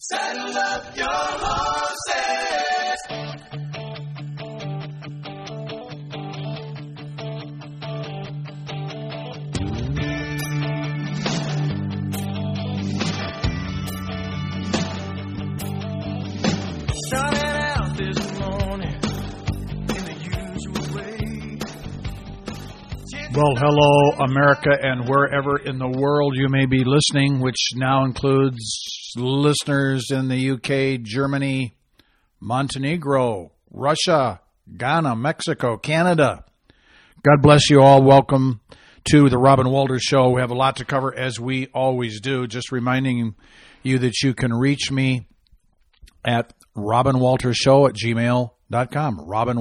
Saddle up your horses. Well, hello, America, and wherever in the world you may be listening, which now includes listeners in the UK, Germany, Montenegro, Russia, Ghana, Mexico, Canada. God bless you all. Welcome to the Robin Walters Show. We have a lot to cover, as we always do. Just reminding you that you can reach me at robinwaltershow at gmail.com. Robin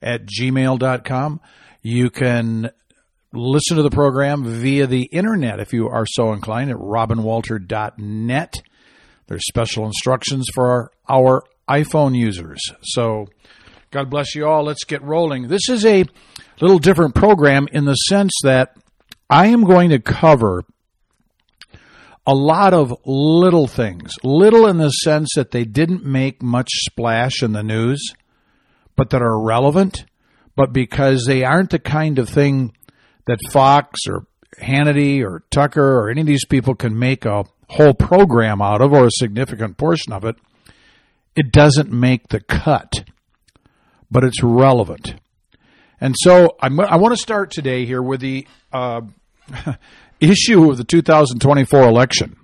at gmail.com. You can listen to the program via the internet if you are so inclined at robinwalter.net. There's special instructions for our, our iPhone users. So, God bless you all. Let's get rolling. This is a little different program in the sense that I am going to cover a lot of little things. Little in the sense that they didn't make much splash in the news, but that are relevant, but because they aren't the kind of thing that Fox or Hannity or Tucker or any of these people can make a whole program out of or a significant portion of it, it doesn't make the cut, but it's relevant. And so I'm, I want to start today here with the uh, issue of the 2024 election.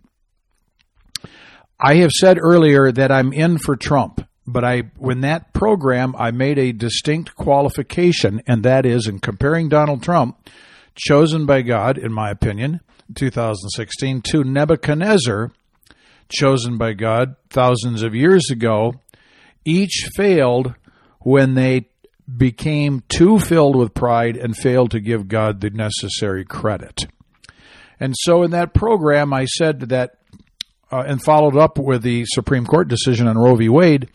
I have said earlier that I'm in for Trump, but I when that program I made a distinct qualification and that is in comparing Donald Trump chosen by God in my opinion 2016 to Nebuchadnezzar chosen by God thousands of years ago each failed when they became too filled with pride and failed to give God the necessary credit. And so in that program, I said that, uh, and followed up with the Supreme Court decision on Roe v. Wade,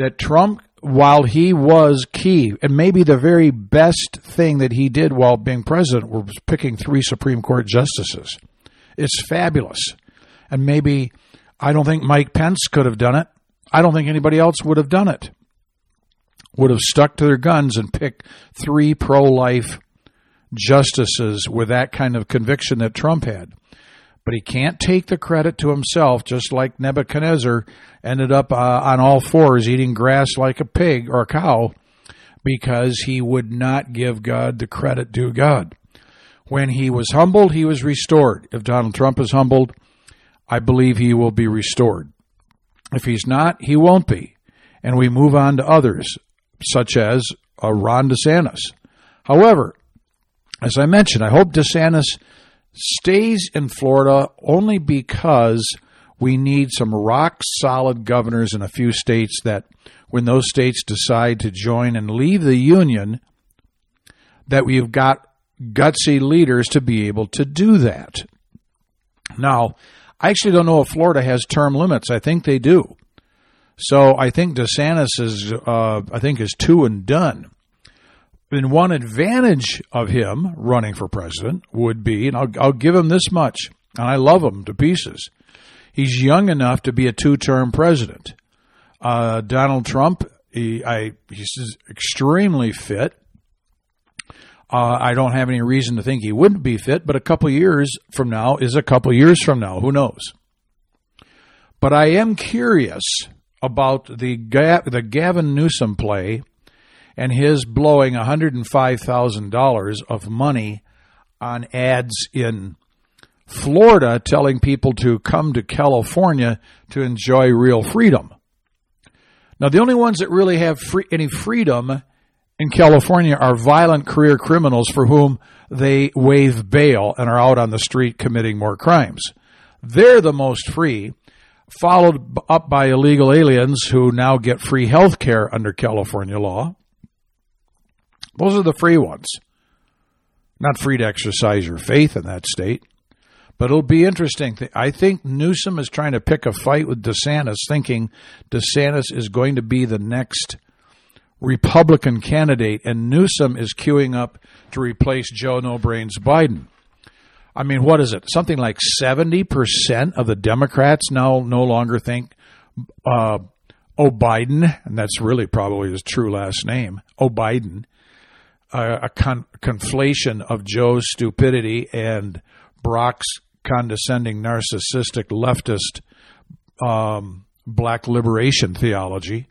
that Trump, while he was key, and maybe the very best thing that he did while being president was picking three Supreme Court justices. It's fabulous. And maybe, I don't think Mike Pence could have done it. I don't think anybody else would have done it. Would have stuck to their guns and picked three pro life justices with that kind of conviction that Trump had. But he can't take the credit to himself, just like Nebuchadnezzar ended up uh, on all fours eating grass like a pig or a cow because he would not give God the credit due God. When he was humbled, he was restored. If Donald Trump is humbled, I believe he will be restored. If he's not, he won't be. And we move on to others, such as uh, Ron DeSantis. However, as I mentioned, I hope DeSantis stays in Florida only because we need some rock solid governors in a few states that, when those states decide to join and leave the union, that we've got gutsy leaders to be able to do that. Now, I actually don't know if Florida has term limits. I think they do. So I think DeSantis is, uh, I think, is two and done. And one advantage of him running for president would be, and I'll, I'll give him this much, and I love him to pieces. He's young enough to be a two-term president. Uh, Donald Trump, he, I, he's extremely fit. Uh, I don't have any reason to think he wouldn't be fit, but a couple years from now is a couple years from now. Who knows? But I am curious about the Ga- the Gavin Newsom play and his blowing $105,000 of money on ads in Florida telling people to come to California to enjoy real freedom. Now, the only ones that really have free, any freedom in California are violent career criminals for whom they waive bail and are out on the street committing more crimes. They're the most free, followed up by illegal aliens who now get free health care under California law. Those are the free ones. Not free to exercise your faith in that state. But it'll be interesting. I think Newsom is trying to pick a fight with DeSantis, thinking DeSantis is going to be the next Republican candidate, and Newsom is queuing up to replace Joe No Brains Biden. I mean, what is it? Something like 70% of the Democrats now no longer think uh, O'Biden, and that's really probably his true last name, O'Biden, uh, a con- conflation of Joe's stupidity and Brock's condescending, narcissistic, leftist um, black liberation theology.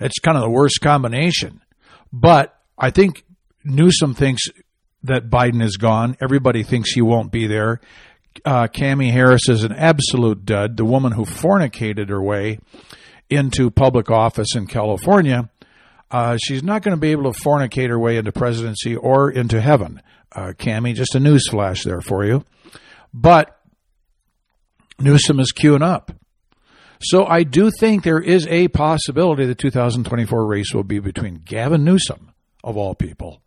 It's kind of the worst combination. But I think Newsom thinks that Biden is gone. Everybody thinks he won't be there. Uh, Harris is an absolute dud. The woman who fornicated her way into public office in California, uh, she's not going to be able to fornicate her way into presidency or into heaven. Uh, Cami, just a news flash there for you. But Newsom is queuing up. So I do think there is a possibility the 2024 race will be between Gavin Newsom, of all people,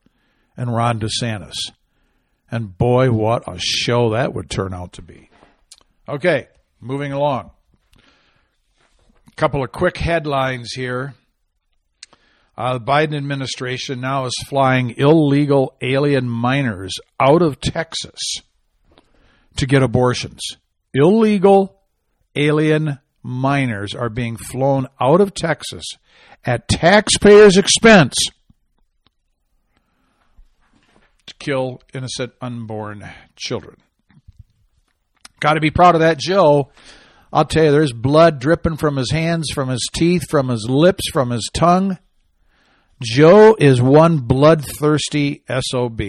and Ron DeSantis. And boy, what a show that would turn out to be. Okay, moving along. A couple of quick headlines here. Uh, the Biden administration now is flying illegal alien minors out of Texas to get abortions. Illegal alien minors are being flown out of Texas at taxpayers' expense to kill innocent unborn children. Got to be proud of that Joe. I'll tell you, there's blood dripping from his hands, from his teeth, from his lips, from his tongue. Joe is one bloodthirsty SOB.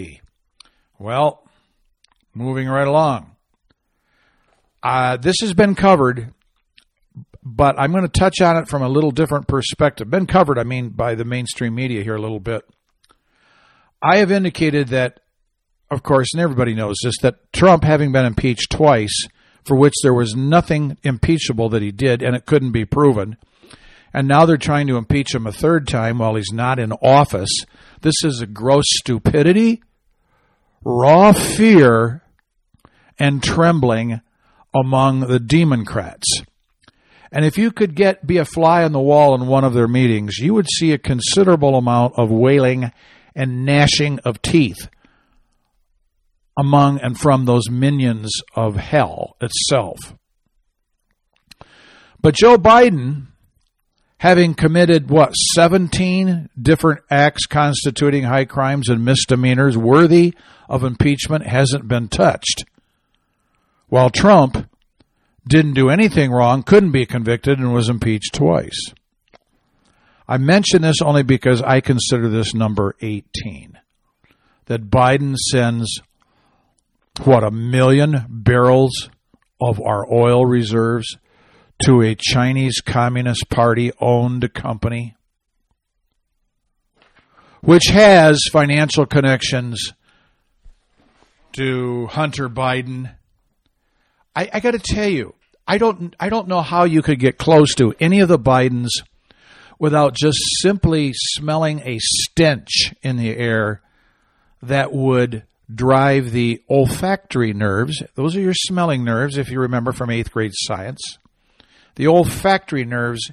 Well, moving right along. Uh, this has been covered, but I'm going to touch on it from a little different perspective. Been covered, I mean, by the mainstream media here a little bit. I have indicated that, of course, and everybody knows this, that Trump, having been impeached twice, for which there was nothing impeachable that he did, and it couldn't be proven, and now they're trying to impeach him a third time while he's not in office. This is a gross stupidity, raw fear, and trembling among the Democrats. And if you could get be a fly on the wall in one of their meetings, you would see a considerable amount of wailing and gnashing of teeth among and from those minions of hell itself. But Joe Biden, having committed what, 17 different acts constituting high crimes and misdemeanors worthy of impeachment, hasn't been touched. While Trump didn't do anything wrong, couldn't be convicted, and was impeached twice. I mention this only because I consider this number 18. That Biden sends, what, a million barrels of our oil reserves to a Chinese Communist Party owned company, which has financial connections to Hunter Biden. I, I got to tell you, I don't, I don't know how you could get close to any of the Bidens without just simply smelling a stench in the air that would drive the olfactory nerves. Those are your smelling nerves, if you remember from eighth grade science. The olfactory nerves,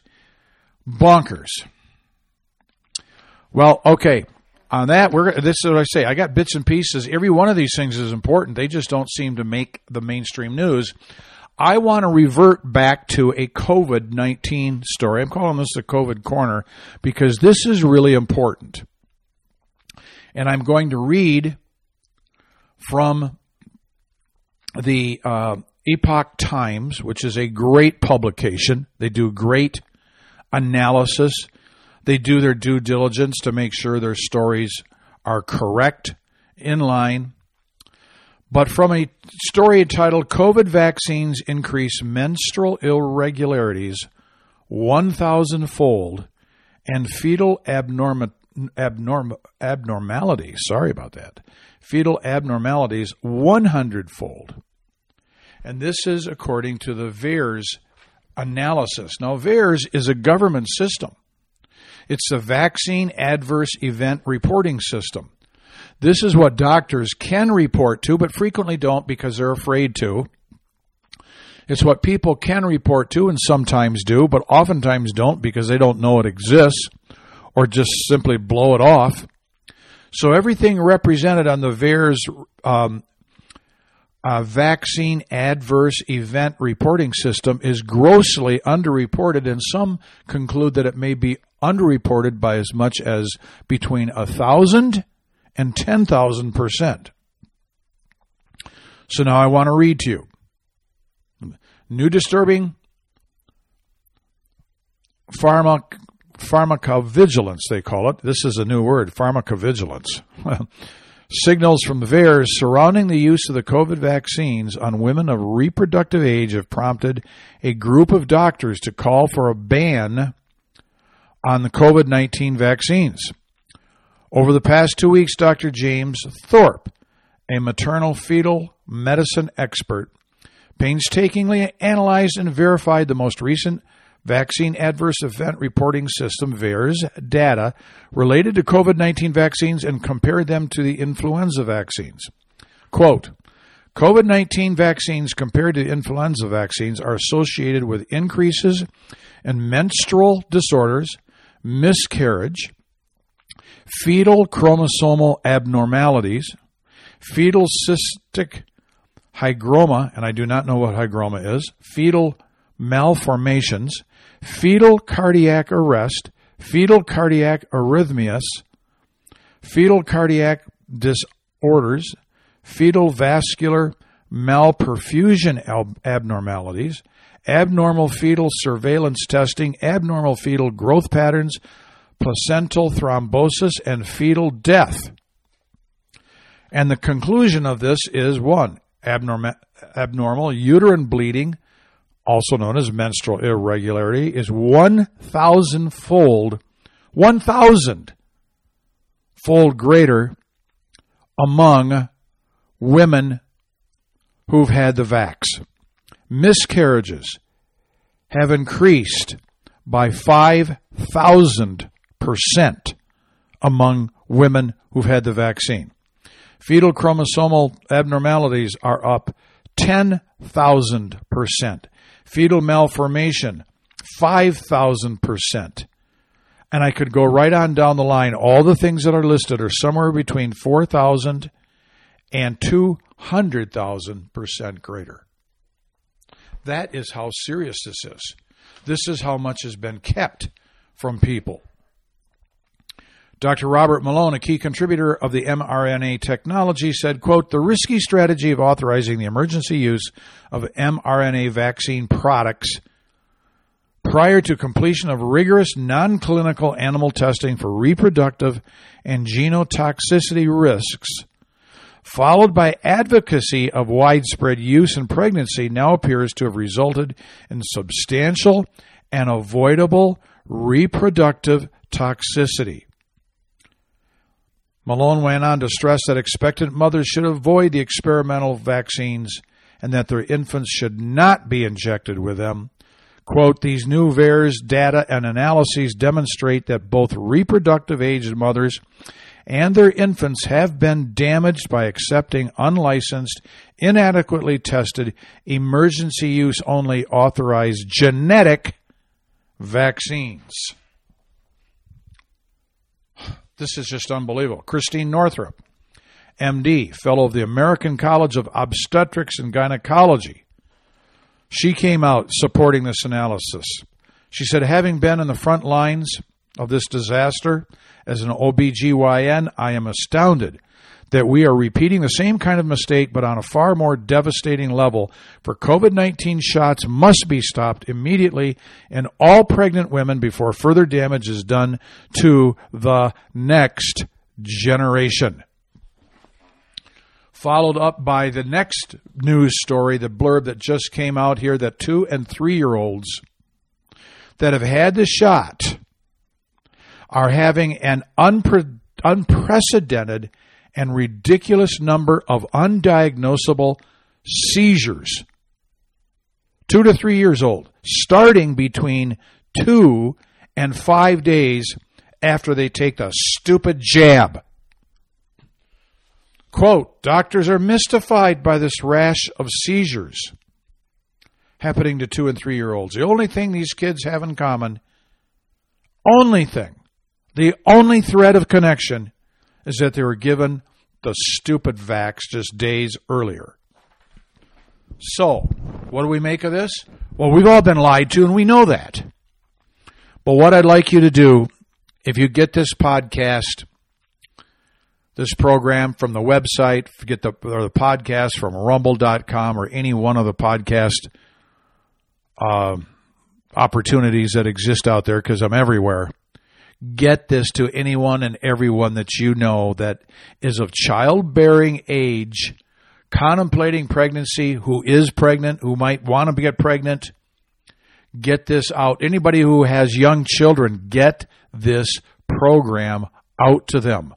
bonkers. Well, okay. On that, we're this is what I say. I got bits and pieces. Every one of these things is important. They just don't seem to make the mainstream news. I want to revert back to a COVID 19 story. I'm calling this the COVID corner because this is really important. And I'm going to read from the uh, Epoch Times, which is a great publication. They do great analysis, they do their due diligence to make sure their stories are correct, in line but from a story entitled COVID Vaccines Increase Menstrual Irregularities 1,000 fold and Fetal abnorma, abnorm, Abnormalities, sorry about that, fetal abnormalities 100 fold. And this is according to the VAERS analysis. Now, VAERS is a government system. It's the Vaccine Adverse Event Reporting System. This is what doctors can report to, but frequently don't because they're afraid to. It's what people can report to and sometimes do, but oftentimes don't because they don't know it exists or just simply blow it off. So everything represented on the VAERS um, uh, vaccine adverse event reporting system is grossly underreported, and some conclude that it may be underreported by as much as between a thousand and ten thousand percent. So now I want to read to you. New disturbing pharma, pharmacovigilance, they call it. This is a new word, pharmacovigilance. Signals from VAERS surrounding the use of the COVID vaccines on women of reproductive age have prompted a group of doctors to call for a ban on the COVID 19 vaccines. Over the past two weeks, Dr. James Thorpe, a maternal fetal medicine expert, painstakingly analyzed and verified the most recent Vaccine Adverse Event Reporting System VAERS data related to COVID 19 vaccines and compared them to the influenza vaccines. Quote COVID 19 vaccines compared to influenza vaccines are associated with increases in menstrual disorders, miscarriage, fetal chromosomal abnormalities, fetal cystic hygroma, and I do not know what hygroma is, fetal malformations, fetal cardiac arrest, fetal cardiac arrhythmias, fetal cardiac disorders, fetal vascular malperfusion ab- abnormalities, abnormal fetal surveillance testing, abnormal fetal growth patterns, placental thrombosis, and fetal death. And the conclusion of this is one, abnormal, abnormal uterine bleeding, also known as menstrual irregularity, is 1,000 fold, 1,000 fold greater among women who've had the vax. Miscarriages have increased by 5,000% among women who've had the vaccine. Fetal chromosomal abnormalities are up 10,000%. Fetal malformation, 5,000%. And I could go right on down the line. All the things that are listed are somewhere between 4,000 and 200,000% greater. That is how serious this is. This is how much has been kept from people. Dr. Robert Malone, a key contributor of the mRNA technology, said, quote, the risky strategy of authorizing the emergency use of mRNA vaccine products prior to completion of rigorous non-clinical animal testing for reproductive and genotoxicity risks, followed by advocacy of widespread use in pregnancy, now appears to have resulted in substantial and avoidable reproductive toxicity. Malone went on to stress that expectant mothers should avoid the experimental vaccines and that their infants should not be injected with them. Quote, these new VAERS data and analyses demonstrate that both reproductive aged mothers and their infants have been damaged by accepting unlicensed, inadequately tested, emergency use only authorized genetic vaccines. This is just unbelievable. Christine Northrup, MD, fellow of the American College of Obstetrics and Gynecology. She came out supporting this analysis. She said, having been in the front lines of this disaster as an OBGYN, I am astounded that we are repeating the same kind of mistake but on a far more devastating level. For COVID 19 shots must be stopped immediately in all pregnant women before further damage is done to the next generation. Followed up by the next news story, the blurb that just came out here that two and three year olds that have had the shot are having an unpre- unprecedented and ridiculous number of undiagnosable seizures. Two to three years old, starting between two and five days after they take the stupid jab. Quote, doctors are mystified by this rash of seizures happening to two and three year olds. The only thing these kids have in common, only thing, the only thread of connection is that they were given the stupid vax just days earlier. So, what do we make of this? Well, we've all been lied to, and we know that. But what I'd like you to do, if you get this podcast, this program from the website, get the or the podcast from rumble.com or any one of the podcast uh, opportunities that exist out there because I'm everywhere. Get this to anyone and everyone that you know that is of childbearing age, contemplating pregnancy, who is pregnant, who might want to get pregnant. Get this out. Anybody who has young children, get this program out to them.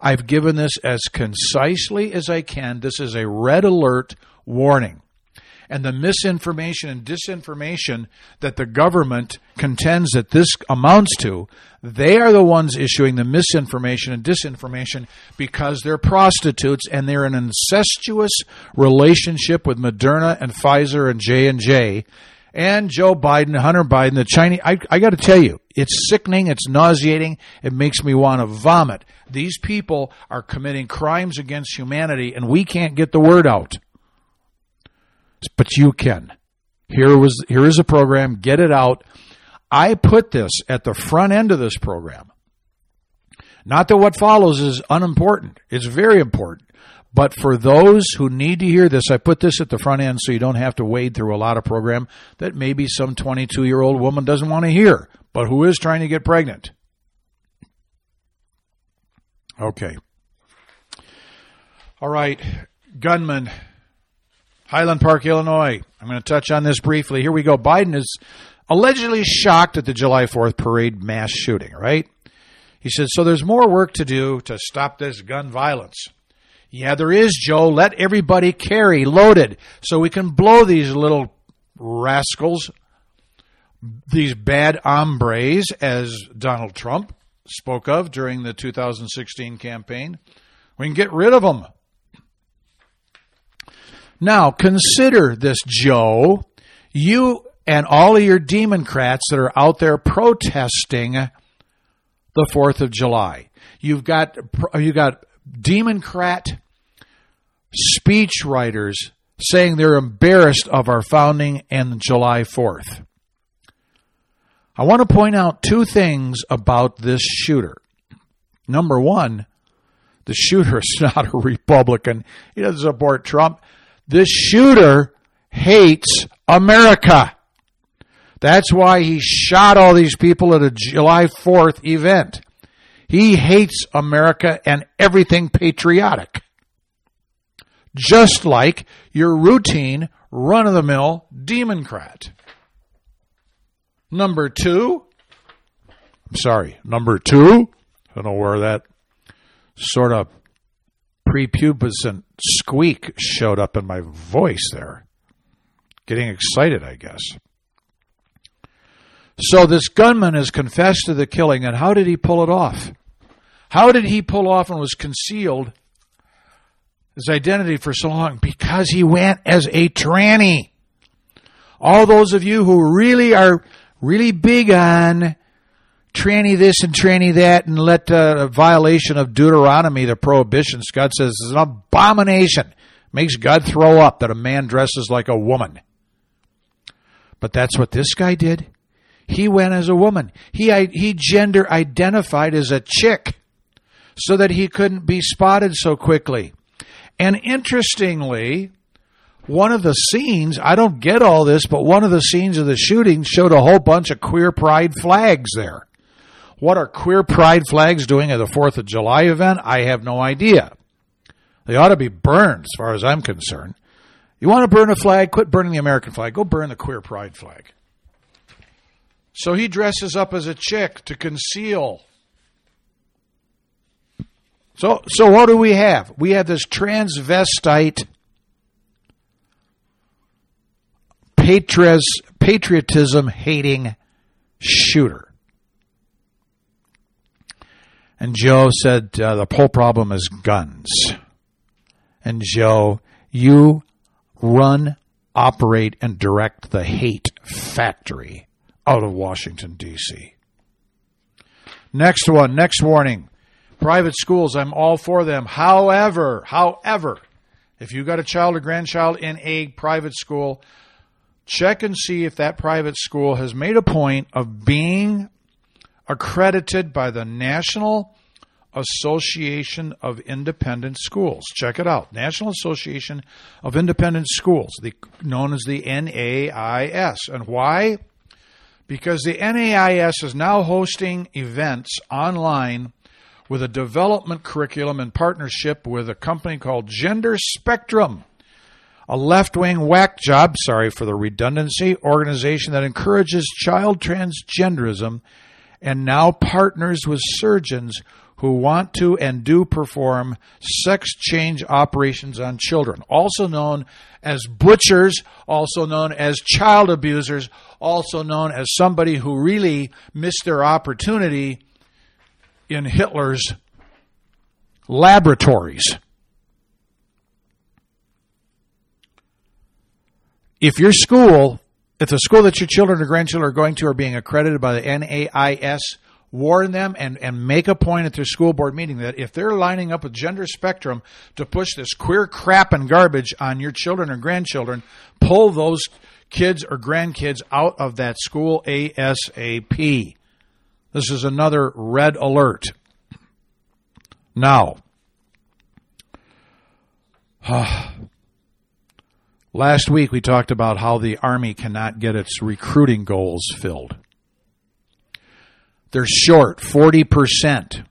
I've given this as concisely as I can. This is a red alert warning. And the misinformation and disinformation that the government contends that this amounts to, they are the ones issuing the misinformation and disinformation because they're prostitutes and they're in an incestuous relationship with Moderna and Pfizer and J and J and Joe Biden, Hunter Biden, the Chinese. I, I got to tell you, it's sickening. It's nauseating. It makes me want to vomit. These people are committing crimes against humanity, and we can't get the word out. But you can. Here was here is a program. Get it out. I put this at the front end of this program. Not that what follows is unimportant. It's very important. But for those who need to hear this, I put this at the front end so you don't have to wade through a lot of program that maybe some 22 year old woman doesn't want to hear, but who is trying to get pregnant. Okay. All right. Gunman, Highland Park, Illinois. I'm going to touch on this briefly. Here we go. Biden is allegedly shocked at the July 4th parade mass shooting, right? He said, so there's more work to do to stop this gun violence. Yeah, there is, Joe. Let everybody carry loaded so we can blow these little rascals, these bad hombres, as Donald Trump spoke of during the 2016 campaign. We can get rid of them. Now, consider this, Joe. You and all of your Democrats that are out there protesting the 4th of July. You've got, you got Democrat speech writers saying they're embarrassed of our founding and July 4th. I want to point out two things about this shooter. Number one, the shooter is not a Republican. He doesn't support Trump. This shooter hates America. That's why he shot all these people at a July 4th event. He hates America and everything patriotic. Just like your routine, run of the mill Democrat. Number two, I'm sorry, number two, I don't know where that sort of prepubescent squeak showed up in my voice there. Getting excited, I guess. So this gunman has confessed to the killing, and how did he pull it off? How did he pull off and was concealed his identity for so long? Because he went as a tranny. All those of you who really are really big on tranny this and tranny that and let uh, a violation of Deuteronomy, the prohibitions, God says is an abomination. Makes God throw up that a man dresses like a woman. But that's what this guy did. He went as a woman. He he gender identified as a chick so that he couldn't be spotted so quickly. And interestingly, one of the scenes, I don't get all this, but one of the scenes of the shooting showed a whole bunch of queer pride flags there. What are queer pride flags doing at the 4th of July event? I have no idea. They ought to be burned, as far as I'm concerned. You want to burn a flag? Quit burning the American flag. Go burn the queer pride flag. So he dresses up as a chick to conceal. So, so what do we have? We have this transvestite patriotism hating shooter. And Joe said uh, the whole problem is guns. And Joe, you run, operate, and direct the hate factory out of Washington, D.C. Next one, next warning. Private schools, I'm all for them. However, however, if you've got a child or grandchild in a private school, check and see if that private school has made a point of being accredited by the National Association of Independent Schools. Check it out. National Association of Independent Schools, the, known as the NAIS. And why? Because the NAIS is now hosting events online with a development curriculum in partnership with a company called Gender Spectrum, a left wing whack job, sorry for the redundancy, organization that encourages child transgenderism and now partners with surgeons who want to and do perform sex change operations on children, also known as butchers, also known as child abusers, also known as somebody who really missed their opportunity in Hitler's laboratories. If your school, if the school that your children or grandchildren are going to are being accredited by the NAIS, warn them and, and make a point at their school board meeting that if they're lining up with gender spectrum to push this queer crap and garbage on your children or grandchildren, pull those kids or grandkids out of that school ASAP. This is another red alert. Now, last week we talked about how the Army cannot get its recruiting goals filled. They're short 40%.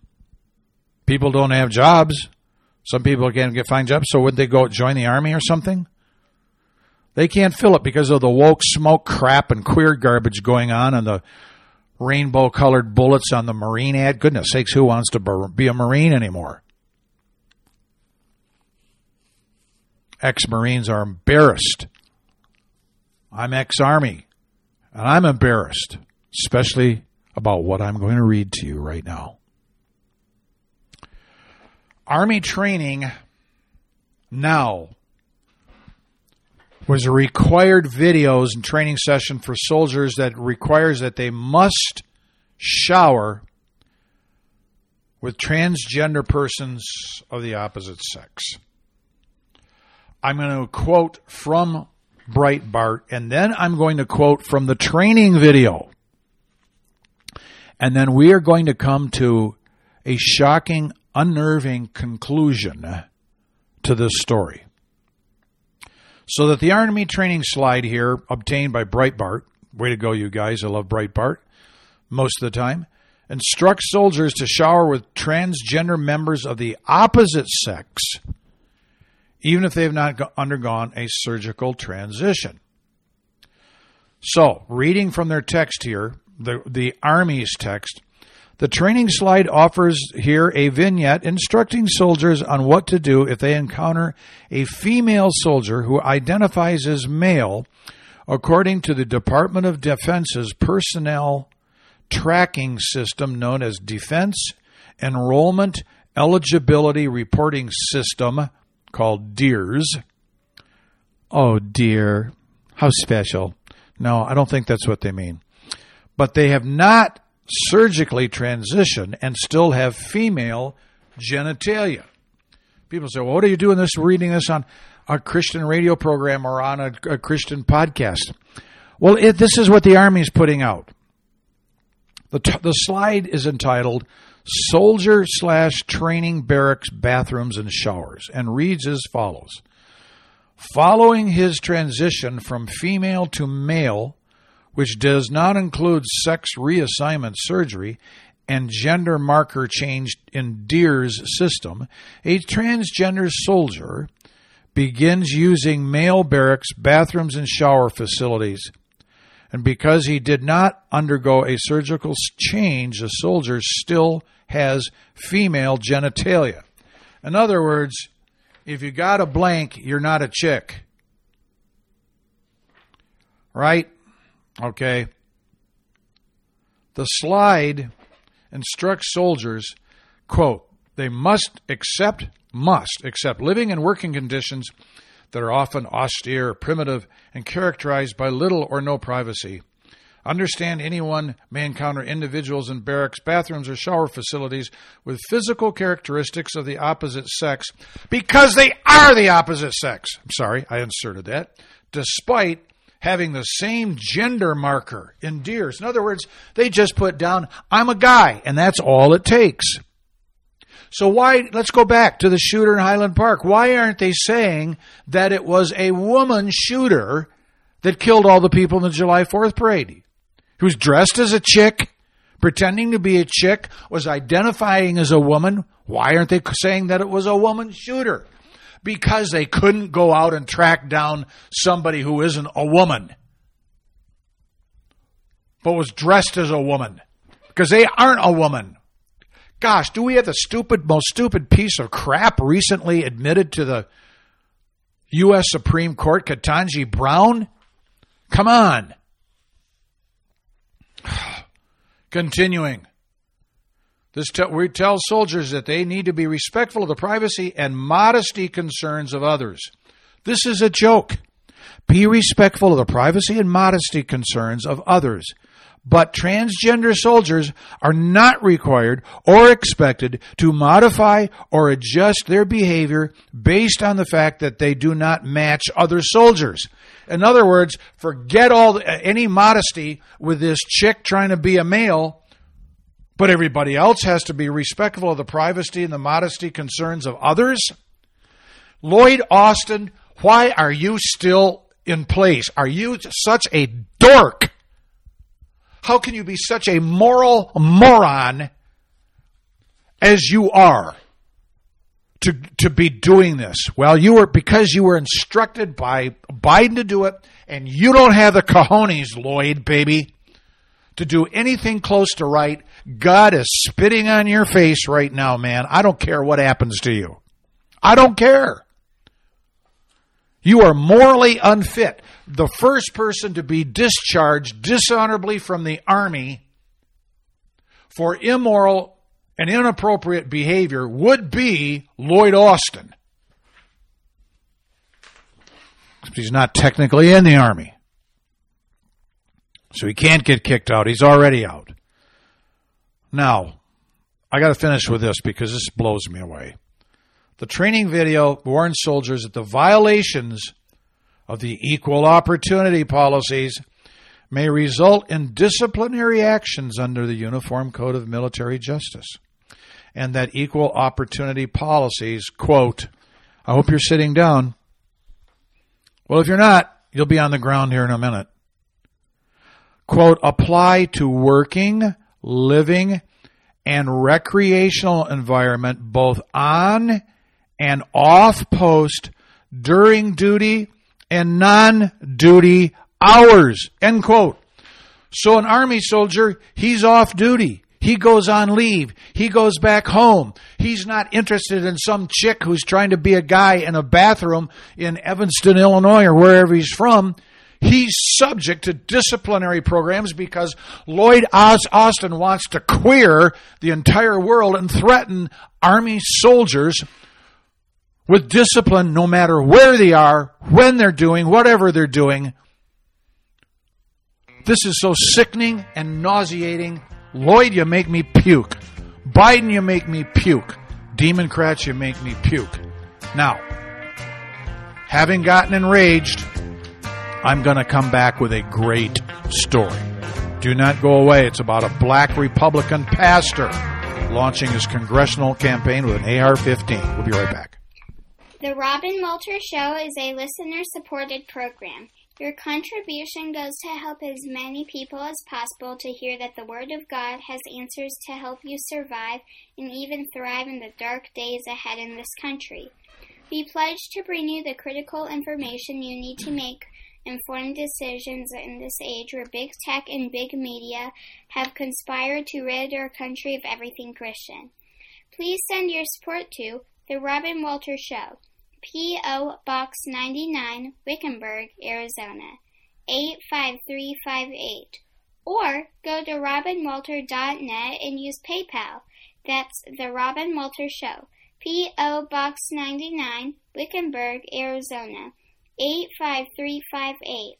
People don't have jobs. Some people can't get find jobs, so would they go join the Army or something? They can't fill it because of the woke smoke crap and queer garbage going on and the rainbow colored bullets on the Marine ad. Goodness sakes, who wants to be a Marine anymore? Ex Marines are embarrassed. I'm ex Army, and I'm embarrassed, especially about what I'm going to read to you right now. Army training now was a required videos and training session for soldiers that requires that they must shower with transgender persons of the opposite sex. I'm going to quote from Breitbart and then I'm going to quote from the training video. And then we are going to come to a shocking, unnerving conclusion to this story. So that the Army training slide here, obtained by Breitbart, way to go, you guys, I love Breitbart most of the time, instructs soldiers to shower with transgender members of the opposite sex, even if they have not undergone a surgical transition. So, reading from their text here, the, the Army's text, the training slide offers here a vignette instructing soldiers on what to do if they encounter a female soldier who identifies as male, according to the Department of Defense's personnel tracking system known as Defense Enrollment Eligibility Reporting System, called DEERS. Oh dear, how special. No, I don't think that's what they mean. But they have not surgically transitioned and still have female genitalia. People say, well, what are you doing this, reading this on a Christian radio program or on a, a Christian podcast? Well, it, this is what the Army is putting out. The, t- the slide is entitled Soldier slash Training Barracks Bathrooms and Showers and reads as follows Following his transition from female to male, which does not include sex reassignment surgery and gender marker change in DEERS system, a transgender soldier begins using male barracks, bathrooms, and shower facilities. And because he did not undergo a surgical change, the soldier still has female genitalia. In other words, if you got a blank, you're not a chick. Right? Okay. The slide instructs soldiers, quote, they must accept, must accept living and working conditions that are often austere, primitive, and characterized by little or no privacy. Understand anyone may encounter individuals in barracks, bathrooms, or shower facilities with physical characteristics of the opposite sex because they are the opposite sex. I'm sorry, I inserted that. Despite having the same gender marker in DEERS. In other words, they just put down, I'm a guy, and that's all it takes. So why, let's go back to the shooter in Highland Park. Why aren't they saying that it was a woman shooter that killed all the people in the July 4th parade? Who's dressed as a chick, pretending to be a chick, was identifying as a woman. Why aren't they saying that it was a woman shooter? Because they couldn't go out and track down somebody who isn't a woman, but was dressed as a woman. Because they aren't a woman. Gosh, do we have the stupid, most stupid piece of crap recently admitted to the U.S. Supreme Court, Ketanji Brown? Come on. Continuing. This te- we tell soldiers that they need to be respectful of the privacy and modesty concerns of others. This is a joke. Be respectful of the privacy and modesty concerns of others. But transgender soldiers are not required or expected to modify or adjust their behavior based on the fact that they do not match other soldiers. In other words, forget all any modesty with this chick trying to be a male, but everybody else has to be respectful of the privacy and the modesty concerns of others. Lloyd Austin, why are you still in place? Are you such a dork? How can you be such a moral moron as you are to, to be doing this? Well, you were, because you were instructed by Biden to do it, and you don't have the cojones, Lloyd, baby, to do anything close to right. God is spitting on your face right now, man. I don't care what happens to you. I don't care. You are morally unfit. The first person to be discharged dishonorably from the Army for immoral and inappropriate behavior would be Lloyd Austin. He's not technically in the Army. So he can't get kicked out. He's already out. Now, I got to finish with this because this blows me away. The training video warns soldiers that the violations of the equal opportunity policies may result in disciplinary actions under the Uniform Code of Military Justice. And that equal opportunity policies, quote, I hope you're sitting down. Well, if you're not, you'll be on the ground here in a minute. Quote, apply to working, living, and recreational environment both on and off post during duty and non duty hours. End quote. So an army soldier, he's off duty. He goes on leave. He goes back home. He's not interested in some chick who's trying to be a guy in a bathroom in Evanston, Illinois, or wherever he's from. He's subject to disciplinary programs because Lloyd Austin wants to queer the entire world and threaten Army soldiers with discipline no matter where they are, when they're doing, whatever they're doing. This is so sickening and nauseating. Lloyd, you make me puke. Biden, you make me puke. Democrats, you make me puke. Now, having gotten enraged, I'm going to come back with a great story. Do not go away. It's about a black Republican pastor launching his congressional campaign with an AR 15. We'll be right back. The Robin Walter Show is a listener supported program. Your contribution goes to help as many people as possible to hear that the Word of God has answers to help you survive and even thrive in the dark days ahead in this country. We pledge to bring you the critical information you need to make informed decisions in this age where big tech and big media have conspired to rid our country of everything Christian. Please send your support to The Robin Walter Show. P.O. Box 99, Wickenburg, Arizona 85358. Or go to robinwalter.net and use PayPal. That's The Robin Walter Show. P.O. Box 99, Wickenburg, Arizona 85358.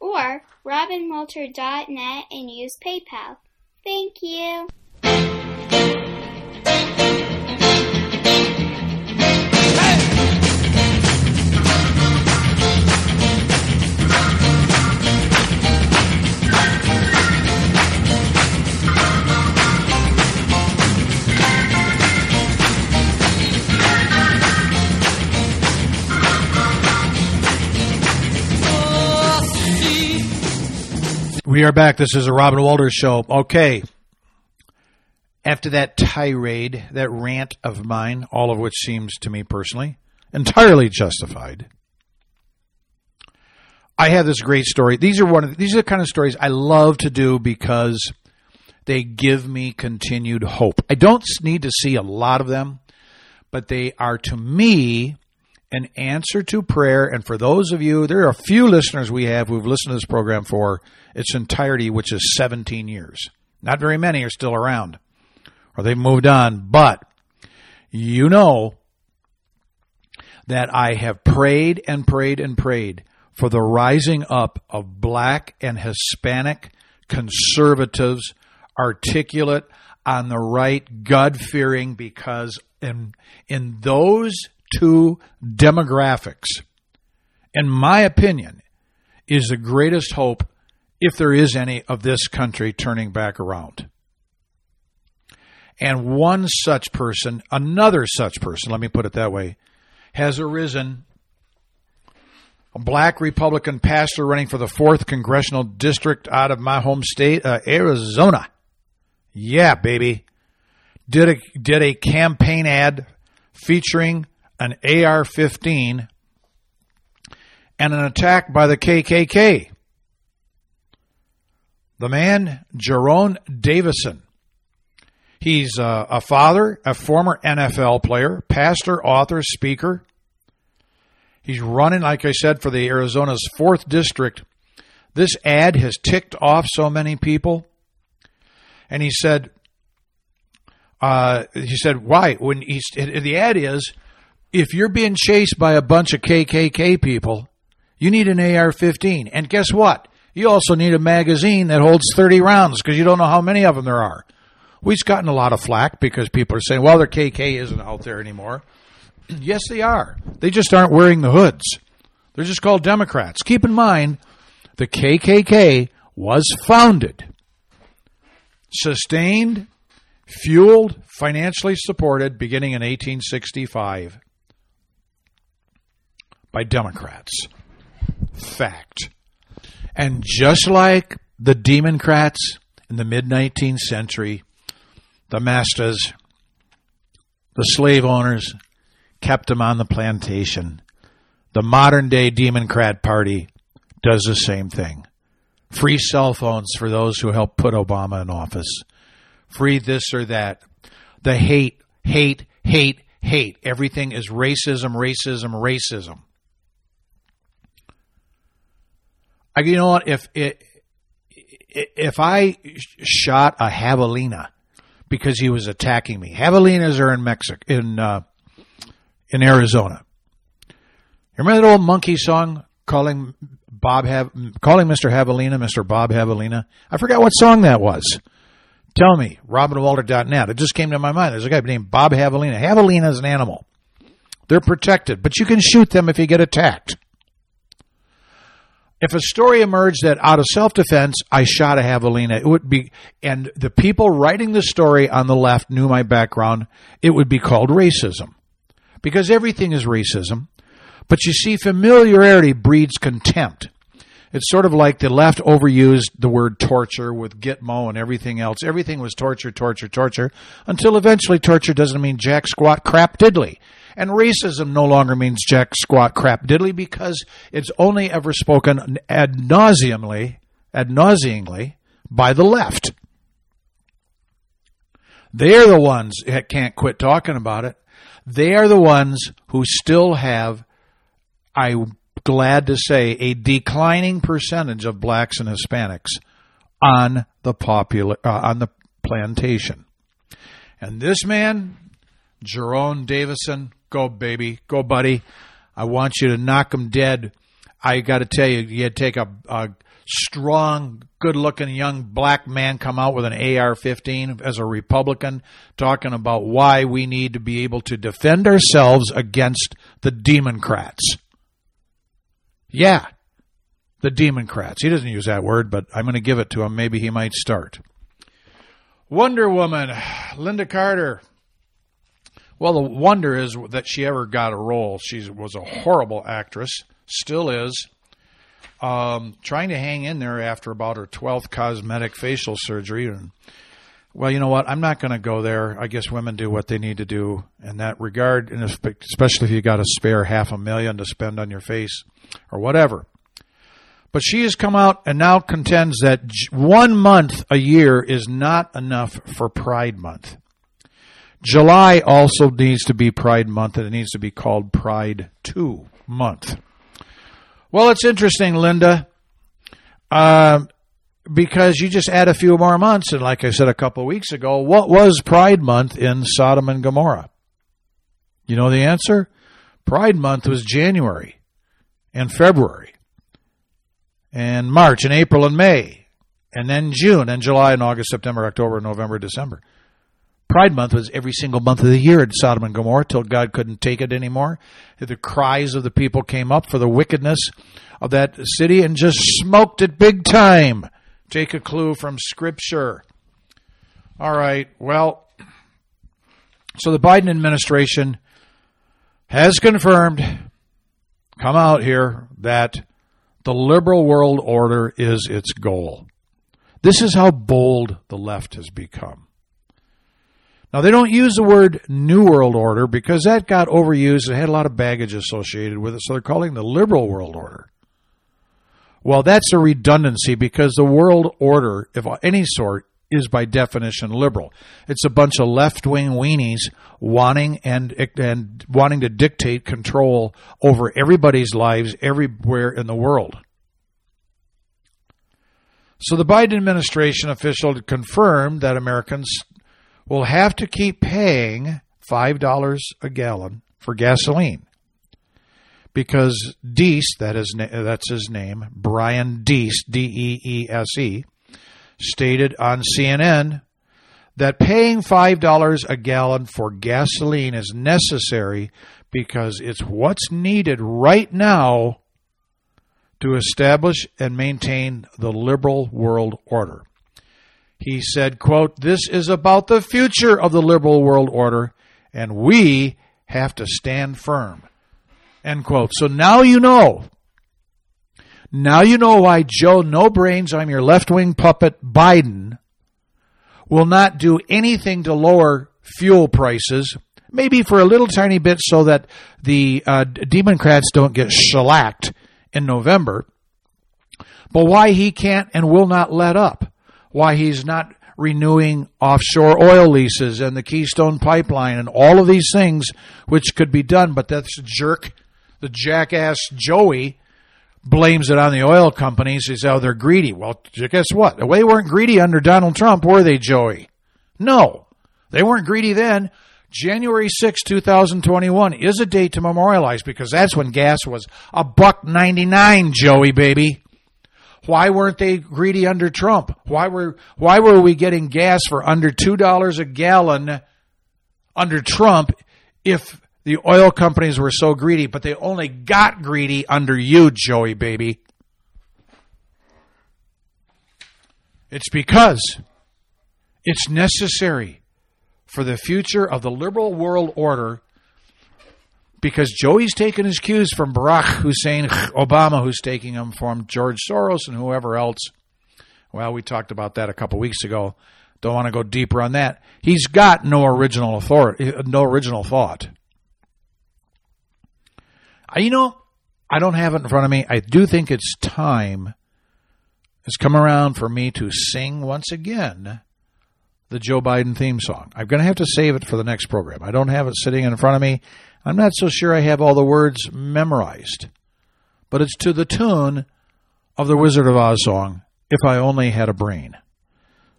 or robinwalter.net and use PayPal. Thank you. We are back. This is a Robin Walters show. Okay. After that tirade, that rant of mine, all of which seems to me personally entirely justified, I have this great story. These are one of these are the kind of stories I love to do because they give me continued hope. I don't need to see a lot of them, but they are to me an answer to prayer. And for those of you, there are a few listeners we have who've listened to this program for its entirety, which is 17 years. Not very many are still around, or they've moved on, but you know that I have prayed and prayed and prayed for the rising up of black and Hispanic conservatives, articulate, on the right, God fearing, because in, in those two demographics, in my opinion, is the greatest hope, if there is any, of this country turning back around. And one such person, another such person, let me put it that way, has arisen. A black Republican pastor running for the 4th Congressional District out of my home state, uh, Arizona. Yeah, baby. Did a, did a campaign ad featuring an AR 15 and an attack by the KKK. The man, Jerone Davison. He's a, a, father, a former NFL player, pastor, author, speaker. He's running, like I said, for the Arizona's 4th District. This ad has ticked off so many people. And he said, uh, he said, why? When he's, the ad is, if you're being chased by a bunch of KKK people, you need an AR 15. And guess what? You also need a magazine that holds 30 rounds because you don't know how many of them there are. We've gotten a lot of flack because people are saying, well, their KK isn't out there anymore. yes, they are. They just aren't wearing the hoods. They're just called Democrats. Keep in mind, the KKK was founded, sustained, fueled, financially supported beginning in 1865 by Democrats. Fact. And just like the Democrats in the mid 19th century, the masters, the slave owners kept them on the plantation. The modern day Democrat Party does the same thing. Free cell phones for those who helped put Obama in office. Free this or that. The hate, hate, hate, hate. Everything is racism, racism, racism. I, you know what? If it, if I shot a javelina because he was attacking me, javelinas are in Mexico, in uh, in Arizona. Remember that old monkey song calling Bob calling Mr. Javelina Mr. Bob Javelina? I forgot what song that was. Tell me, RobinWalter.net. It just came to my mind. There's a guy named Bob Javelina. Javelina is an animal. They're protected, but you can shoot them if you get attacked. If a story emerged that out of self defense I shot a javelina, it would be, and the people writing the story on the left knew my background, it would be called racism. Because everything is racism. But you see, familiarity breeds contempt. It's sort of like the left overused the word torture with Gitmo and everything else. Everything was torture, torture, torture, until eventually torture doesn't mean jack squat crap diddly. And racism no longer means jack squat crap diddly because it's only ever spoken ad nauseumly, ad nauseingly by the left. They're the ones that can't quit talking about it. They are the ones who still have, I'm glad to say, a declining percentage of blacks and Hispanics on the popular uh, on the plantation. And this man, Jerone Davison, go baby, go buddy. I want you to knock him dead. I got to tell you, you take a, a strong, good looking young black man come out with an AR 15 as a Republican talking about why we need to be able to defend ourselves against the Democrats. Yeah, the Democrats. He doesn't use that word, but I'm going to give it to him. Maybe he might start. Wonder Woman, Lynda Carter. Well, the wonder is that she ever got a role. She was a horrible actress, still is. Um, trying to hang in there after about her 12th cosmetic facial surgery. And, well, you know what? I'm not going to go there. I guess women do what they need to do in that regard, and especially if you got a spare half a million to spend on your face or whatever. But she has come out and now contends that one month a year is not enough for Pride Month. July also needs to be Pride Month, and it needs to be called Pride 2 Month. Well, it's interesting, Linda, uh, because you just add a few more months, and like I said a couple of weeks ago, what was Pride Month in Sodom and Gomorrah? You know the answer? Pride Month was January and February and March and April and May, and then June and July and August, September, October, November, December. Pride Month was every single month of the year in Sodom and Gomorrah till God couldn't take it anymore. The cries of the people came up for the wickedness of that city and just smoked it big time. Take a clue from Scripture. All right, well, so the Biden administration has confirmed, come out here, that the liberal world order is its goal. This is how bold the left has become. Now, they don't use the word New World Order because that got overused and had a lot of baggage associated with it, so they're calling the Liberal World Order. Well, that's a redundancy because the world order of any sort is by definition liberal. It's a bunch of left-wing weenies wanting and and wanting to dictate control over everybody's lives everywhere in the world. So the Biden administration official confirmed that Americans will have to keep paying $5 a gallon for gasoline because Deese, that is that's his name, Brian Deese, D E E S E, stated on CNN that paying $5 a gallon for gasoline is necessary because it's what's needed right now to establish and maintain the liberal world order. He said, quote, This is about the future of the liberal world order, and we have to stand firm. End quote. So now you know. Now you know why Joe No Brains, I'm your left wing puppet, Biden, will not do anything to lower fuel prices, maybe for a little tiny bit so that the uh, Democrats don't get shellacked in November, but why he can't and will not let up why he's not renewing offshore oil leases and the Keystone Pipeline and all of these things which could be done. But that's jerk, the jackass Joey blames it on the oil companies. He says, oh, they're greedy. Well, guess what? They weren't greedy under Donald Trump, were they, Joey? No, they weren't greedy then. January 6, 2021 is a date to memorialize because that's when gas was a buck 99, Joey baby. Why weren't they greedy under Trump? Why were why were we getting gas for under two dollars a gallon under Trump if the oil companies were so greedy, but they only got greedy under you, Joey baby? It's because it's necessary for the future of the liberal world order because Joey's taking his cues from Barack Hussein Obama, who's taking them from George Soros and whoever else. Well, we talked about that a couple weeks ago. Don't want to go deeper on that. He's got no original authority, no original thought. You know, I don't have it in front of me. I do think it's time has come around for me to sing once again the Joe Biden theme song. I'm going to have to save it for the next program. I don't have it sitting in front of me. I'm not so sure I have all the words memorized, but it's to the tune of the Wizard of Oz song, If I Only Had a Brain.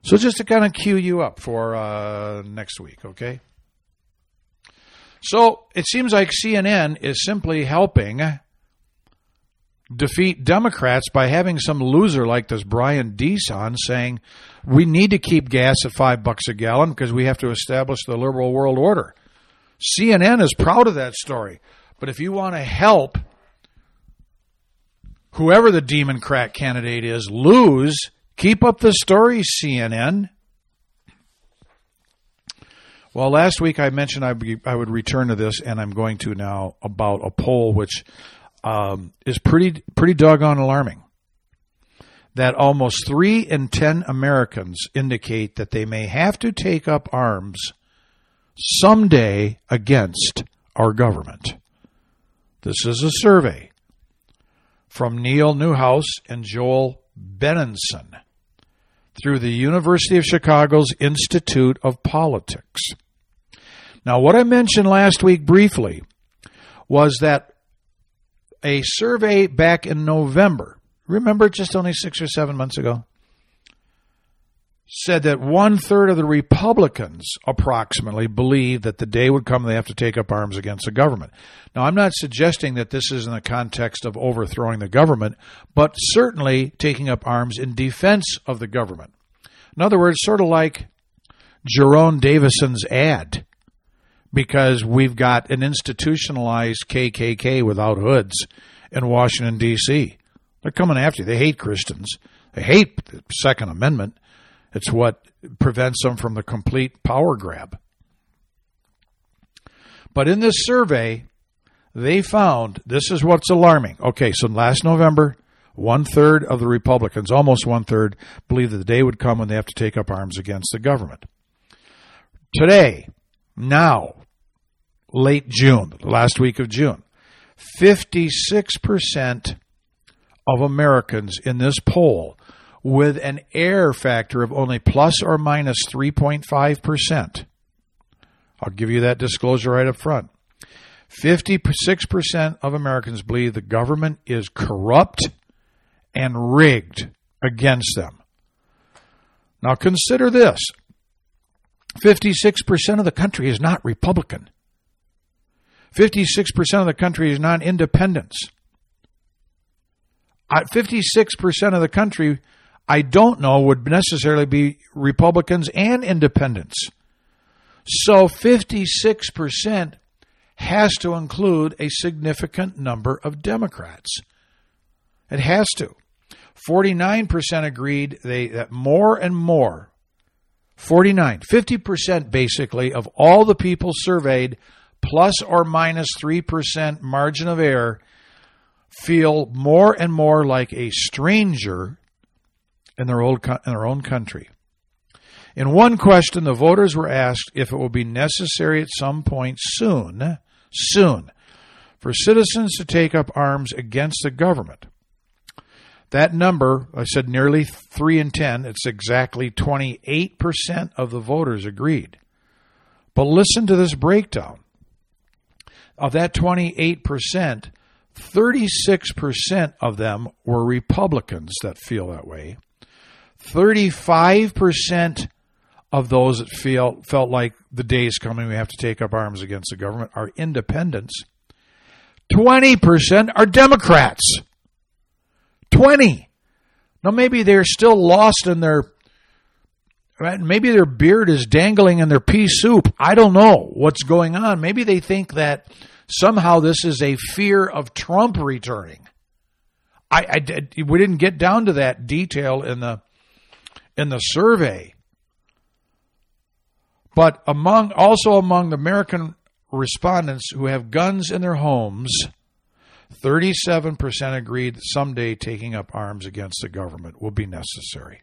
So just to kind of cue you up for uh, next week, okay? So it seems like CNN is simply helping defeat Democrats by having some loser like this Brian Deese on saying we need to keep gas at five bucks a gallon because we have to establish the liberal world order. CNN is proud of that story. But if you want to help whoever the Democrat candidate is lose, keep up the story, CNN. Well, last week I mentioned I, be, I would return to this, and I'm going to now about a poll which um, is pretty pretty doggone alarming. That almost three in ten Americans indicate that they may have to take up arms someday against our government. This is a survey from Neil Newhouse and Joel Benenson through the University of Chicago's Institute of Politics. Now, what I mentioned last week briefly was that a survey back in November, remember just only six or seven months ago, said that one third of the Republicans approximately believe that the day would come they have to take up arms against the government. Now, I'm not suggesting that this is in the context of overthrowing the government, but certainly taking up arms in defense of the government. In other words, sort of like Jerone Davison's ad, because we've got an institutionalized KKK without hoods in Washington, D.C. They're coming after you. They hate Christians. They hate the Second Amendment. It's what prevents them from the complete power grab. But in this survey, they found this is what's alarming. Okay, so last November, one third of the Republicans, almost one third, believe that the day would come when they have to take up arms against the government. Today, now, late June, the last week of June, 56% of Americans in this poll with an error factor of only plus or minus 3.5%. I'll give you that disclosure right up front. 56% of Americans believe the government is corrupt and rigged against them. Now consider this 56% of the country is not Republican, 56% of the country is not independents. 56% of the country I don't know would necessarily be Republicans and independents. So 56% has to include a significant number of Democrats. It has to. 49% agreed they that more and more 49 50% basically of all the people surveyed plus or minus 3% margin of error feel more and more like a stranger in their, old, in their own country. In one question, the voters were asked if it will be necessary at some point soon, soon, for citizens to take up arms against the government. That number, I said nearly 3 in 10, it's exactly 28% of the voters agreed. But listen to this breakdown. Of that 28%, 36% of them were Republicans that feel that way. 35% of those that feel felt like the day is coming we have to take up arms against the government are independents. 20% are Democrats. 20. Now maybe they're still lost in their? Maybe their beard is dangling in their pea soup. I don't know what's going on. Maybe they think that somehow this is a fear of Trump returning. I, I we didn't get down to that detail in the in the survey. But among also among the American respondents who have guns in their homes, 37% agreed that someday taking up arms against the government will be necessary.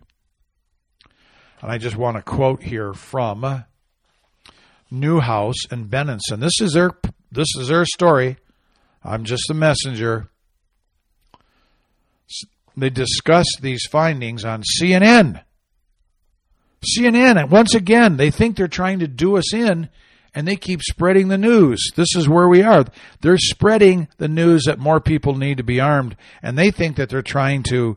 And I just want to quote here from Newhouse and Benenson. This is their this is their story. I'm just a messenger. They discussed these findings on CNN. CNN, once again, they think they're trying to do us in and they keep spreading the news. This is where we are. They're spreading the news that more people need to be armed, and they think that they're trying to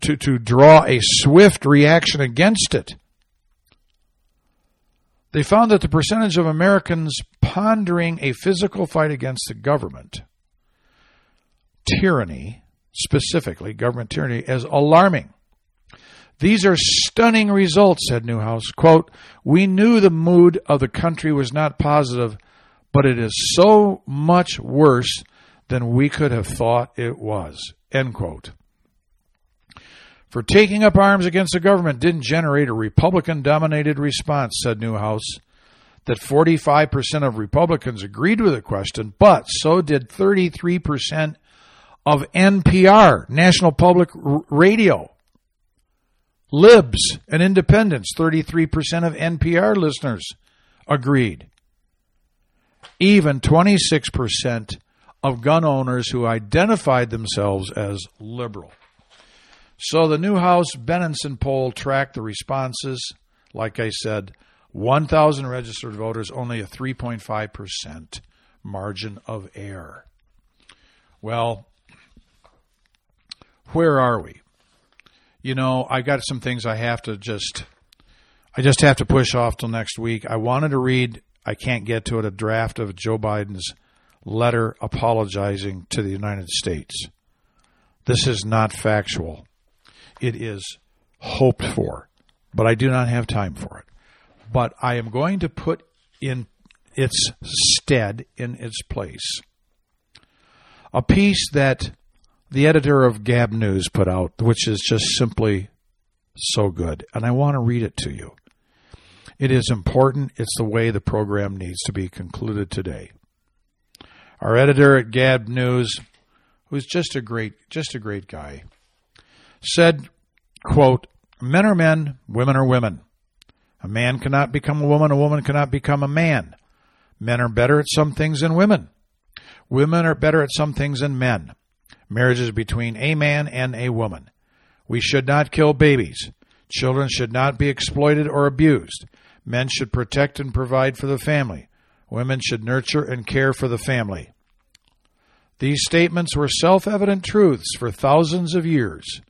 to, to draw a swift reaction against it. They found that the percentage of Americans pondering a physical fight against the government, tyranny, specifically government tyranny, as alarming. These are stunning results, said Newhouse. Quote, We knew the mood of the country was not positive, but it is so much worse than we could have thought it was. End quote. For taking up arms against the government didn't generate a Republican dominated response, said Newhouse. That 45% of Republicans agreed with the question, but so did 33% of NPR, National Public Radio. Libs and independents, 33% of NPR listeners agreed. Even 26% of gun owners who identified themselves as liberal. So the Newhouse Benenson poll tracked the responses. Like I said, 1,000 registered voters, only a 3.5% margin of error. Well, where are we? You know, I got some things I have to just, I just have to push off till next week. I wanted to read, I can't get to it, a draft of Joe Biden's letter apologizing to the United States. This is not factual. It is hoped for, but I do not have time for it. But I am going to put in its stead, in its place, a piece that the editor of Gab News put out, which is just simply so good. And I want to read it to you. It is important. It's the way the program needs to be concluded today. Our editor at Gab News, who's just a great, just a great guy, said, quote, Men are men, women are women. A man cannot become a woman, a woman cannot become a man. Men are better at some things than women. Women are better at some things than men. Marriage is between a man and a woman. We should not kill babies. Children should not be exploited or abused. Men should protect and provide for the family. Women should nurture and care for the family. These statements were self evident truths for thousands of years,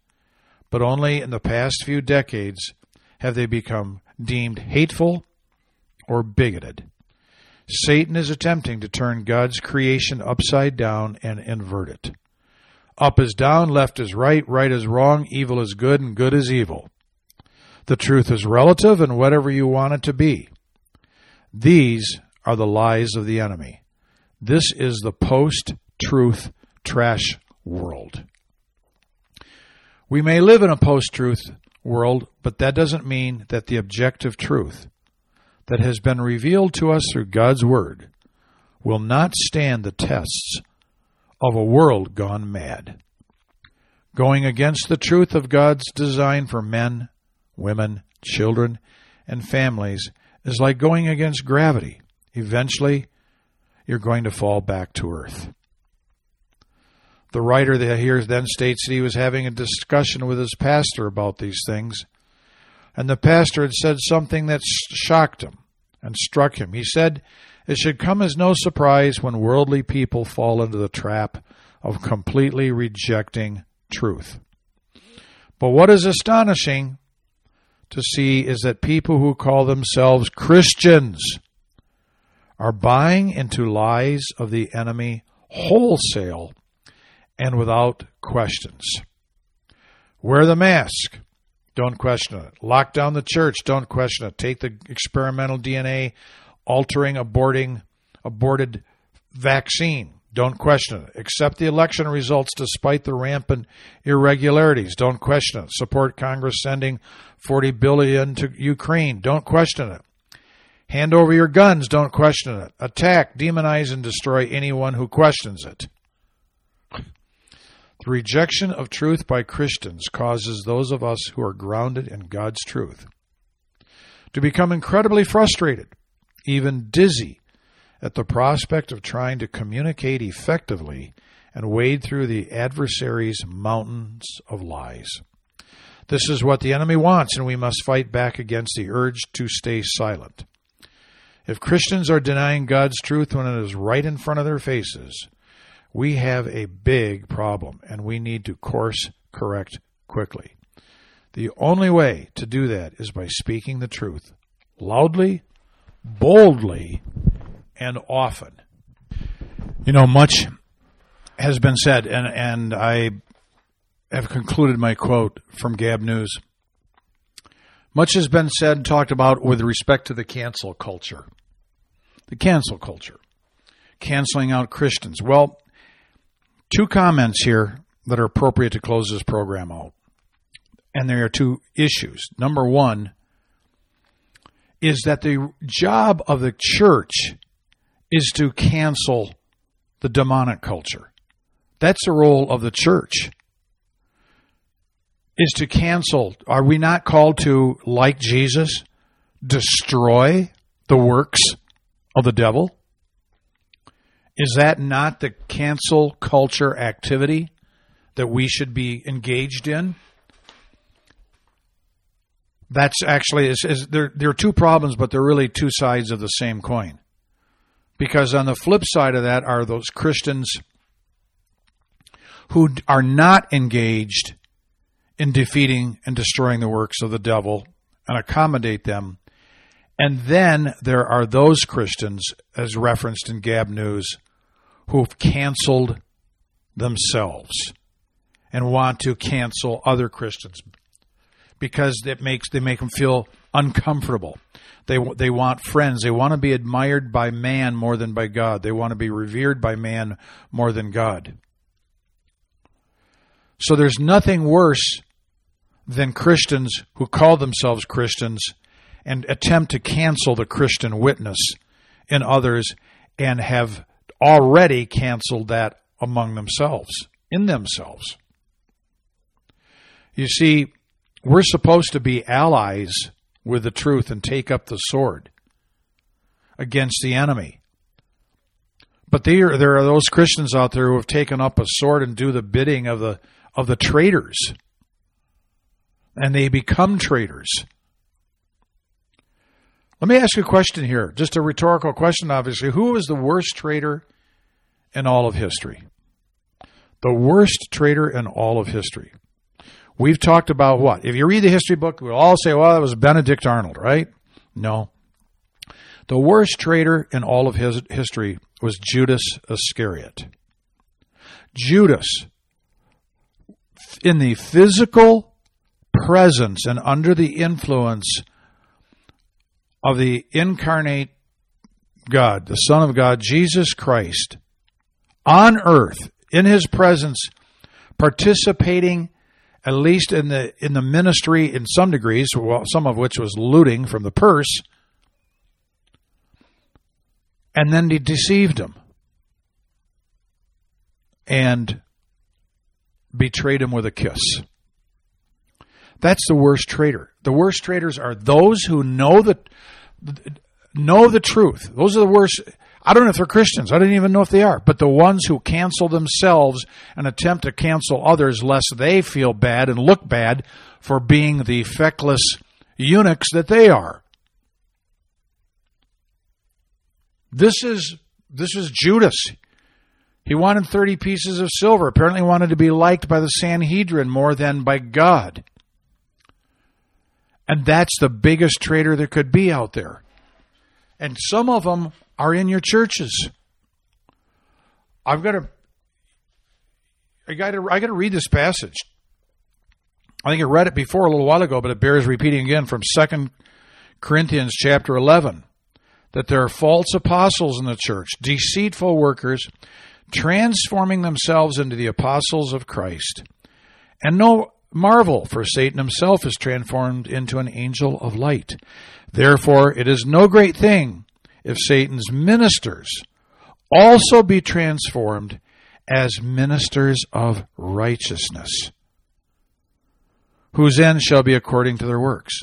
but only in the past few decades have they become deemed hateful or bigoted. Satan is attempting to turn God's creation upside down and invert it. Up is down, left is right, right is wrong, evil is good, and good is evil. The truth is relative and whatever you want it to be. These are the lies of the enemy. This is the post truth trash world. We may live in a post truth world, but that doesn't mean that the objective truth that has been revealed to us through God's Word will not stand the tests of a world gone mad. Going against the truth of God's design for men, women, children, and families is like going against gravity. Eventually, you're going to fall back to earth. The writer here then states that he was having a discussion with his pastor about these things, and the pastor had said something that shocked him and struck him. He said, It should come as no surprise when worldly people fall into the trap of completely rejecting truth. But what is astonishing to see is that people who call themselves Christians are buying into lies of the enemy wholesale and without questions. Wear the mask. Don't question it. Lock down the church. Don't question it. Take the experimental DNA altering, aborting, aborted vaccine. Don't question it. Accept the election results despite the rampant irregularities. Don't question it. Support Congress sending 40 billion to Ukraine. Don't question it. Hand over your guns. Don't question it. Attack, demonize, and destroy anyone who questions it. The rejection of truth by Christians causes those of us who are grounded in God's truth to become incredibly frustrated, even dizzy, at the prospect of trying to communicate effectively and wade through the adversary's mountains of lies. This is what the enemy wants, and we must fight back against the urge to stay silent. If Christians are denying God's truth when it is right in front of their faces, we have a big problem and we need to course correct quickly. The only way to do that is by speaking the truth loudly, boldly, and often. You know, much has been said, and, and I have concluded my quote from Gab News. Much has been said and talked about with respect to the cancel culture. The cancel culture. Canceling out Christians. Well, two comments here that are appropriate to close this program out. And there are two issues. Number one is that the job of the church is to cancel the demonic culture. That's the role of the church. Is to cancel. Are we not called to, like Jesus, destroy the works of the devil? Is that not the cancel culture activity that we should be engaged in? That's actually is, is there. There are two problems, but they're really two sides of the same coin. Because on the flip side of that are those Christians who are not engaged in defeating and destroying the works of the devil and accommodate them. And then there are those Christians, as referenced in Gab News, who've canceled themselves and want to cancel other Christians because it makes they make them feel uncomfortable. They they want friends. They want to be admired by man more than by God. They want to be revered by man more than God. So there's nothing worse than Christians who call themselves Christians and attempt to cancel the Christian witness in others and have already canceled that among themselves, in themselves. You see, we're supposed to be allies with the truth and take up the sword against the enemy. But there, there are those Christians out there who have taken up a sword and do the bidding of the of the traitors, and they become traitors. Let me ask you a question here, just a rhetorical question, obviously. Who was the worst traitor in all of history? The worst traitor in all of history. We've talked about what? If you read the history book, we'll all say, well, it was Benedict Arnold, right? No. The worst traitor in all of his history was Judas Iscariot. Judas, in the physical presence and under the influence of the incarnate God, the Son of God, Jesus Christ, on earth, in his presence, participating at least in the in the ministry in some degrees, well, some of which was looting from the purse, and then he deceived him and betrayed him with a kiss. That's the worst traitor. The worst traitors are those who know the know the truth. Those are the worst. I don't know if they're Christians. I don't even know if they are. But the ones who cancel themselves and attempt to cancel others lest they feel bad and look bad for being the feckless eunuchs that they are. This is this is Judas. He wanted 30 pieces of silver. Apparently wanted to be liked by the Sanhedrin more than by God. And that's the biggest traitor there could be out there. And some of them are in your churches. I've got to I got to I got to read this passage. I think I read it before a little while ago, but it bears repeating again from 2 Corinthians chapter 11 that there are false apostles in the church, deceitful workers, transforming themselves into the apostles of Christ. And no marvel, for Satan himself is transformed into an angel of light. Therefore, it is no great thing if Satan's ministers also be transformed as ministers of righteousness, whose end shall be according to their works.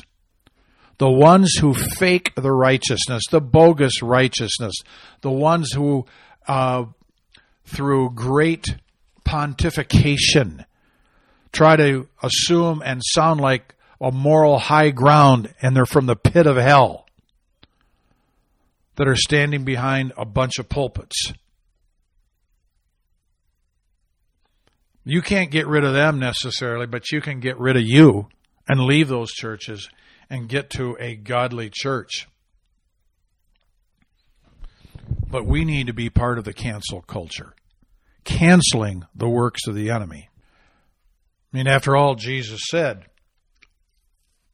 The ones who fake the righteousness, the bogus righteousness, the ones who, uh, through great pontification, try to assume and sound like a moral high ground, and they're from the pit of hell that are standing behind a bunch of pulpits. You can't get rid of them necessarily, but you can get rid of you and leave those churches and get to a godly church. But we need to be part of the cancel culture, canceling the works of the enemy. I mean, after all, Jesus said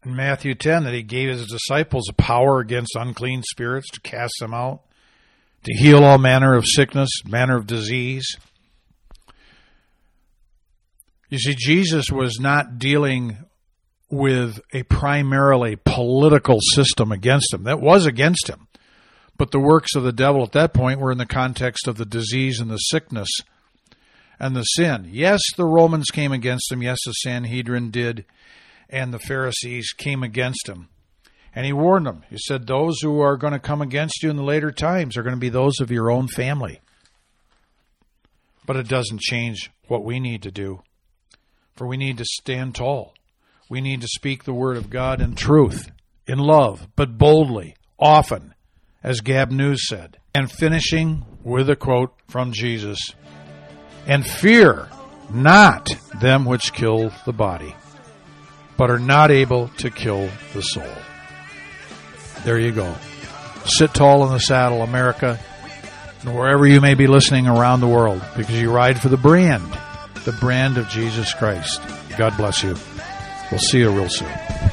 in Matthew 10 that he gave his disciples a power against unclean spirits to cast them out, to heal all manner of sickness, manner of disease. You see, Jesus was not dealing with a primarily political system against him. That was against him. But the works of the devil at that point were in the context of the disease and the sickness and the sin. Yes, the Romans came against him. Yes, the Sanhedrin did. And the Pharisees came against him. And he warned them. He said, Those who are going to come against you in the later times are going to be those of your own family. But it doesn't change what we need to do. For we need to stand tall. We need to speak the word of God in truth, in love, but boldly, often, as Gab News said. And finishing with a quote from Jesus And fear not them which kill the body, but are not able to kill the soul. There you go. Sit tall in the saddle, America, and wherever you may be listening around the world, because you ride for the brand, the brand of Jesus Christ. God bless you. We'll see you real soon.